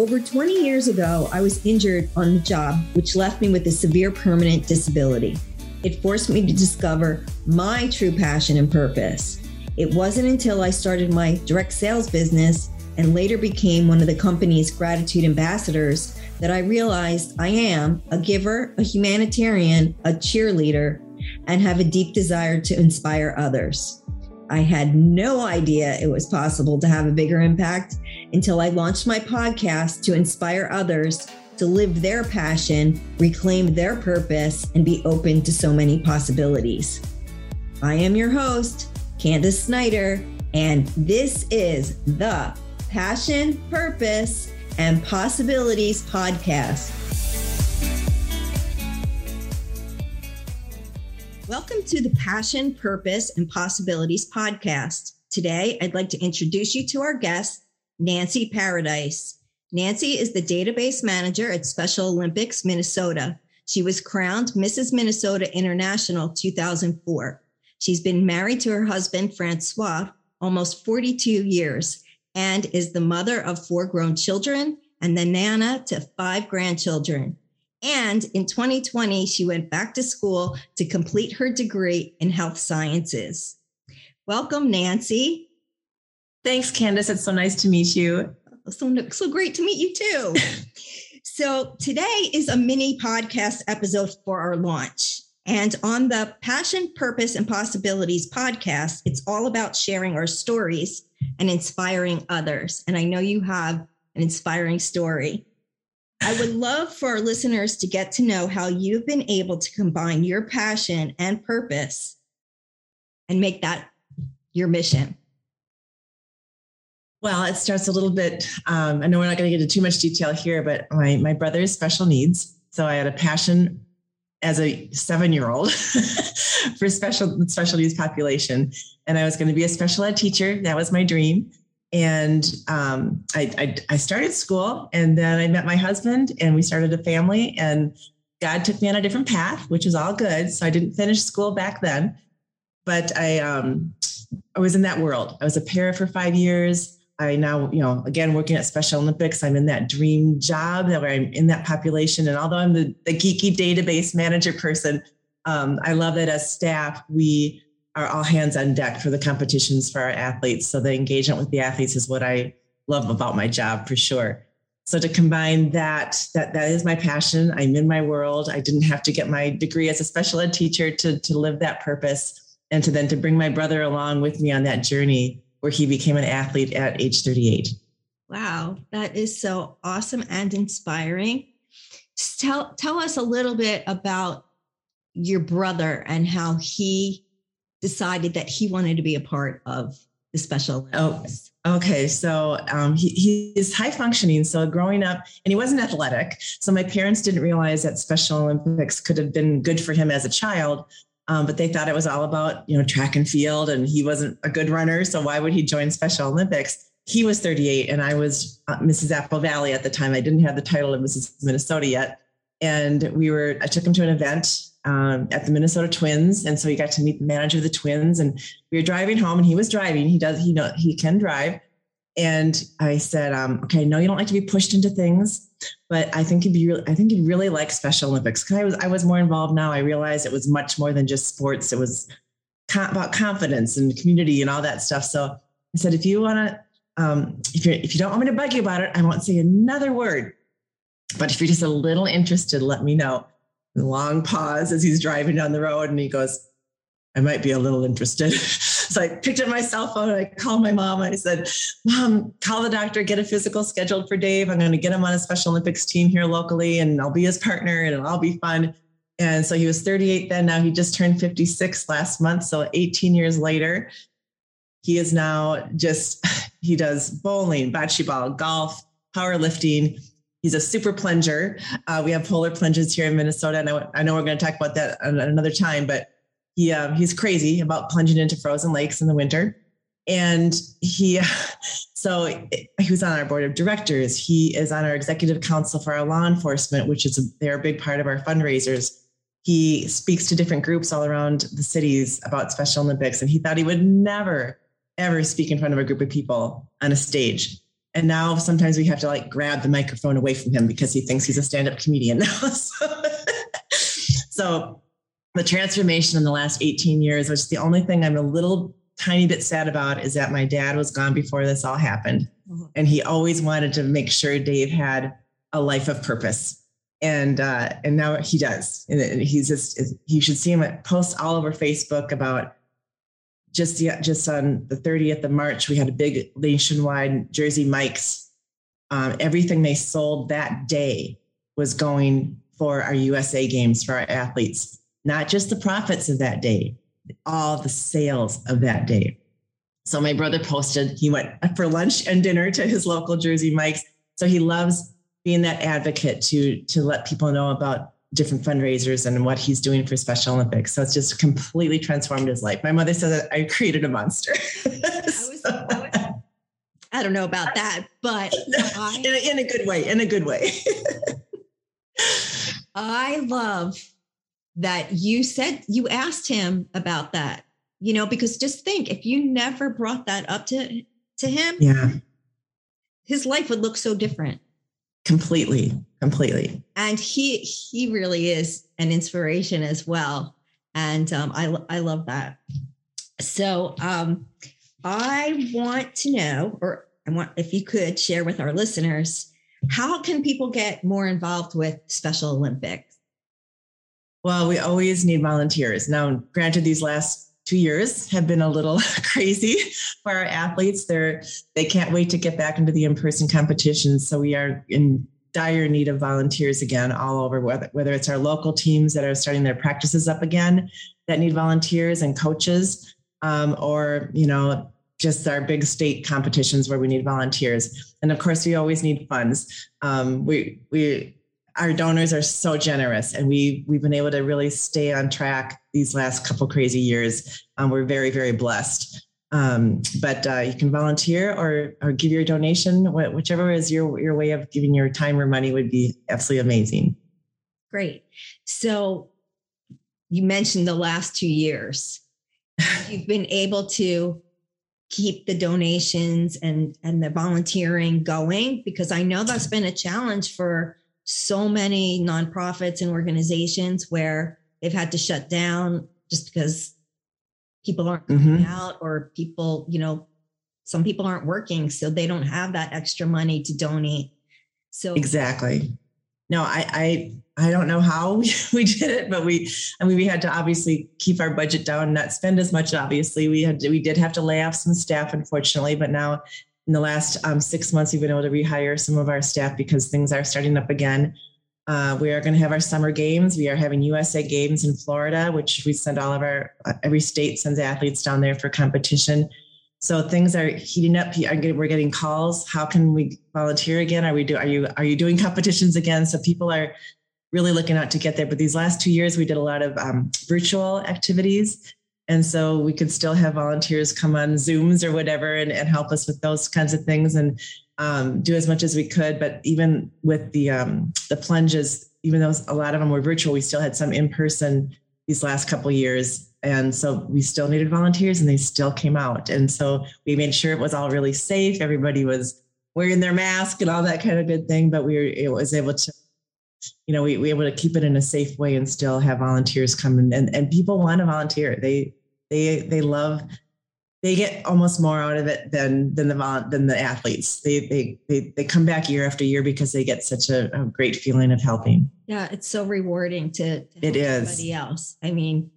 Over 20 years ago, I was injured on the job, which left me with a severe permanent disability. It forced me to discover my true passion and purpose. It wasn't until I started my direct sales business and later became one of the company's gratitude ambassadors that I realized I am a giver, a humanitarian, a cheerleader, and have a deep desire to inspire others. I had no idea it was possible to have a bigger impact until I launched my podcast to inspire others to live their passion, reclaim their purpose, and be open to so many possibilities. I am your host, Candice Snyder, and this is the Passion, Purpose, and Possibilities podcast. Welcome to the Passion, Purpose, and Possibilities podcast. Today, I'd like to introduce you to our guest, Nancy Paradeise. Nancy is the database manager at Special Olympics Minnesota. She was crowned Mrs. Minnesota International 2004. She's been married to her husband, Francois, almost 42 years and is the mother of four grown children and the nana to five grandchildren. And in 2020, she went back to school to complete her degree in health sciences. Welcome, Nancy. Thanks, Candice. It's so nice to meet you. So, so great to meet you too. so, today is a mini podcast episode for our launch. And on the Passion, Purpose, and Possibilities podcast, it's all about sharing our stories and inspiring others. And I know you have an inspiring story. I would love for our listeners to get to know how you've been able to combine your passion and purpose and make that your mission. Well, it starts a little bit. Um, I know we're not going to get into too much detail here, but my my brother is special needs, so I had a passion as a seven year old for special special needs population, and I was going to be a special ed teacher. That was my dream. And um, I, I I started school, and then I met my husband, and we started a family. And God took me on a different path, which was all good. So I didn't finish school back then, but I um, I was in that world. I was a para for five years. I now, you know, again, working at Special Olympics, I'm in that dream job that where I'm in that population. And although I'm the, the geeky database manager person, um, I love that as staff, we are all hands on deck for the competitions for our athletes. So the engagement with the athletes is what I love about my job for sure. So to combine that, that that is my passion. I'm in my world. I didn't have to get my degree as a special ed teacher to, to live that purpose and to then to bring my brother along with me on that journey where he became an athlete at age 38. Wow, that is so awesome and inspiring. Tell tell us a little bit about your brother and how he decided that he wanted to be a part of the Special Olympics. Oh, okay. So um, he, he's high functioning. So growing up, and he wasn't athletic. So my parents didn't realize that Special Olympics could have been good for him as a child. Um, but they thought it was all about you know track and field, and he wasn't a good runner, so why would he join Special Olympics? He was 38, and I was uh, Mrs. Apple Valley at the time. I didn't have the title of Mrs. Minnesota yet, and we were. I took him to an event um, at the Minnesota Twins, and so he got to meet the manager of the Twins. And we were driving home, and he was driving. He does. He know he can drive. And I said, um, "Okay, no, you don't like to be pushed into things." but I think you'd be really, I think he'd really like Special Olympics because I was I was more involved now. I realized it was much more than just sports. It was about confidence and community and all that stuff. So I said, if you want to, um, if you if you don't want me to bug you about it, I won't say another word. But if you're just a little interested, let me know. Long pause as he's driving down the road, and he goes, "I might be a little interested." So I picked up my cell phone I called my mom. I said, Mom, call the doctor, get a physical scheduled for Dave. I'm going to get him on a Special Olympics team here locally and I'll be his partner and it'll all be fun. And so he was 38 then. Now he just turned 56 last month. So 18 years later, he is now just, he does bowling, bocce ball, golf, powerlifting. He's a super plunger. Uh, we have polar plunges here in Minnesota. And I, I know we're going to talk about that another time, but he um, he's crazy about plunging into frozen lakes in the winter. And he so he was on our board of directors. He is on our executive council for our law enforcement which is they're a big part of our fundraisers. He speaks to different groups all around the cities about special olympics and he thought he would never ever speak in front of a group of people on a stage. And now sometimes we have to like grab the microphone away from him because he thinks he's a stand up comedian now. so, so the transformation in the last 18 years, which is the only thing I'm a little tiny bit sad about, is that my dad was gone before this all happened. Mm-hmm. And he always wanted to make sure Dave had a life of purpose. And uh, and now he does. And he's just you should see him post all over Facebook about just just on the 30th of March, we had a big nationwide Jersey Mike's. Um, everything they sold that day was going for our USA games for our athletes, not just the profits of that day, all the sales of that day. So my brother posted, he went for lunch and dinner to his local Jersey Mike's. So he loves being that advocate to to let people know about different fundraisers and what he's doing for Special Olympics. So it's just completely transformed his life. My mother says that I created a monster. so. I don't know about that, but I, in, a, in a good way, in a good way. I love that you said you asked him about that, you know, because just think if you never brought that up to to him, yeah, his life would look so different. Completely, completely. And he he really is an inspiration as well. And um, I I love that. So um, I want to know, or I want if you could share with our listeners, how can people get more involved with Special Olympics? Well, we always need volunteers. Now, granted, these last two years have been a little crazy for our athletes. They're they can't wait to get back into the in-person competitions. So we are in dire need of volunteers again all over whether whether it's our local teams that are starting their practices up again that need volunteers and coaches um, or you know just our big state competitions where we need volunteers and of course we always need funds um, we we our donors are so generous and we we've been able to really stay on track these last couple crazy years. Um, we're very very blessed. Um, but uh, you can volunteer or or give your donation whichever is your your way of giving your time or money would be absolutely amazing. Great. So you mentioned the last two years. You've been able to keep the donations and and the volunteering going? Because i know that's been a challenge for so many nonprofits and organizations where they've had to shut down just because people aren't coming mm-hmm. out or people, you know, some people aren't working, so they don't have that extra money to donate. So exactly. No, I I I don't know how we did it, but we I mean we had to obviously keep our budget down, not spend as much. Obviously, we had to, we did have to lay off some staff, unfortunately, but now in the last um, six months, we've been able to rehire some of our staff because things are starting up again. Uh, we are going to have our summer games. We are having USA games in Florida, which we send all of our, uh, every state sends athletes down there for competition. So things are heating up. We're getting calls. How can we volunteer again? Are we do? Are you are you doing competitions again? So people are really looking out to get there. But these last two years, we did a lot of um, virtual activities, and so we could still have volunteers come on Zooms or whatever and, and help us with those kinds of things and um, do as much as we could. But even with the um, the plunges, even though a lot of them were virtual, we still had some in person these last couple years. And so we still needed volunteers and they still came out. And so we made sure it was all really safe. Everybody was wearing their mask and all that kind of good thing. But we were it was able to you know, we, we were able to keep it in a safe way and still have volunteers come in and, and people want to volunteer. They they they love they get almost more out of it than than the than the athletes. They they they they come back year after year because they get such a, a great feeling of helping. Yeah, it's so rewarding to, to it is somebody else. I mean,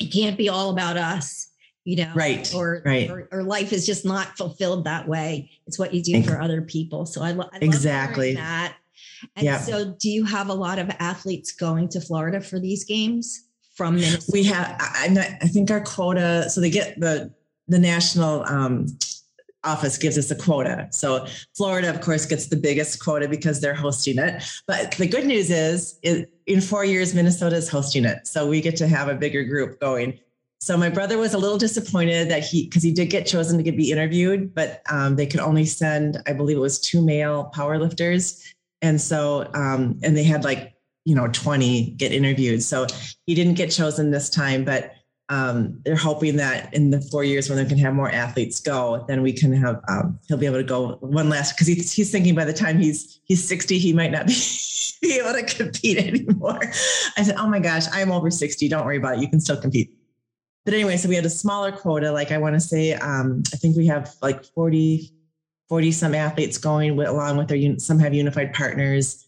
it can't be all about us, you know. Right. Or right. Or, or life is just not fulfilled that way. It's what you do for other people. So I, lo- I exactly that. And yeah. so, do you have a lot of athletes going to Florida for these games? From Minnesota? We have, I, I think our quota, so they get the, the national um, office gives us a quota. So Florida, of course, gets the biggest quota because they're hosting it. But the good news is, in four years, Minnesota is hosting it. So we get to have a bigger group going. So my brother was a little disappointed that he, because he did get chosen to get, be interviewed, but um, they could only send, I believe it was two male powerlifters. And so, um, and they had like you know 20 get interviewed so he didn't get chosen this time but um, they're hoping that in the four years when they can have more athletes go, then we can have um, he'll be able to go one last because he's, he's thinking by the time he's he's 60 he might not be, be able to compete anymore. I said, oh my gosh, I'm over 60. Don't worry about it. You can still compete. But anyway, so we had a smaller quota. Like I want to say, um, I think we have like 40, 40 some athletes going with, along with their some have unified partners,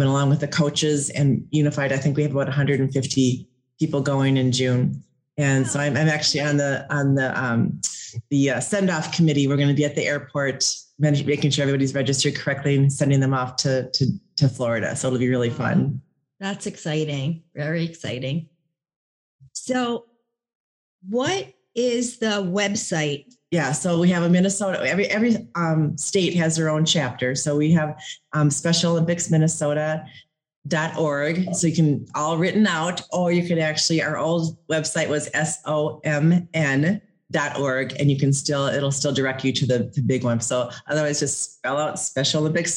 and along with the coaches and unified. I think we have about 150 people going in June. And so I'm, I'm actually on the on the um, the uh, send off committee. We're going to be at the airport, making sure everybody's registered correctly and sending them off to to to Florida. So it'll be really fun. That's exciting. Very exciting. So, what is the website? Yeah, so we have a Minnesota. Every every um, state has their own chapter. So we have um, Special Olympics Minnesota dot org so you can all written out or you could actually our old website was s-o-m-n dot org and you can still it'll still direct you to the, the big one so otherwise just spell out special olympics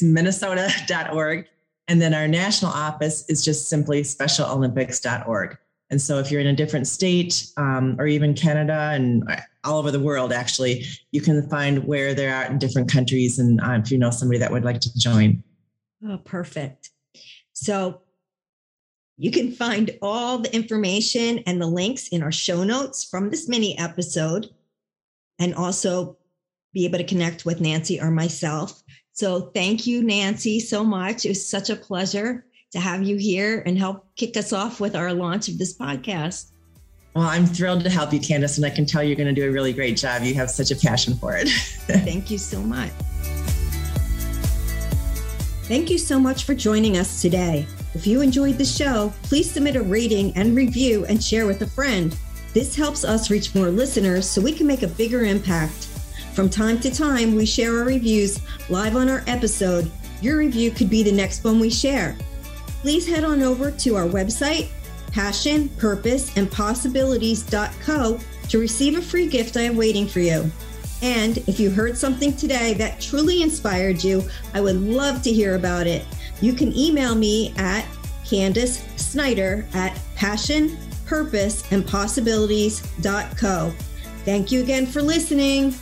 dot org and then our national office is just simply specialolympics.org and so if you're in a different state um, or even canada and all over the world actually you can find where they're at in different countries and uh, if you know somebody that would like to join oh perfect so you can find all the information and the links in our show notes from this mini episode and also be able to connect with Nancy or myself. So thank you, Nancy, so much. It was such a pleasure to have you here and help kick us off with our launch of this podcast. Well, I'm thrilled to help you, Candice, and I can tell you're going to do a really great job. You have such a passion for it. Thank you so much. Thank you so much for joining us today. If you enjoyed the show, please submit a rating and review and share with a friend. This helps us reach more listeners so we can make a bigger impact. From time to time, we share our reviews live on our episode. Your review could be the next one we share. Please head on over to our website, passion, purpose, and possibilities.co to receive a free gift I have waiting for you. And if you heard something today that truly inspired you, I would love to hear about it. You can email me at Candice Snyder at passion, purpose, and possibilities.co. Thank you again for listening.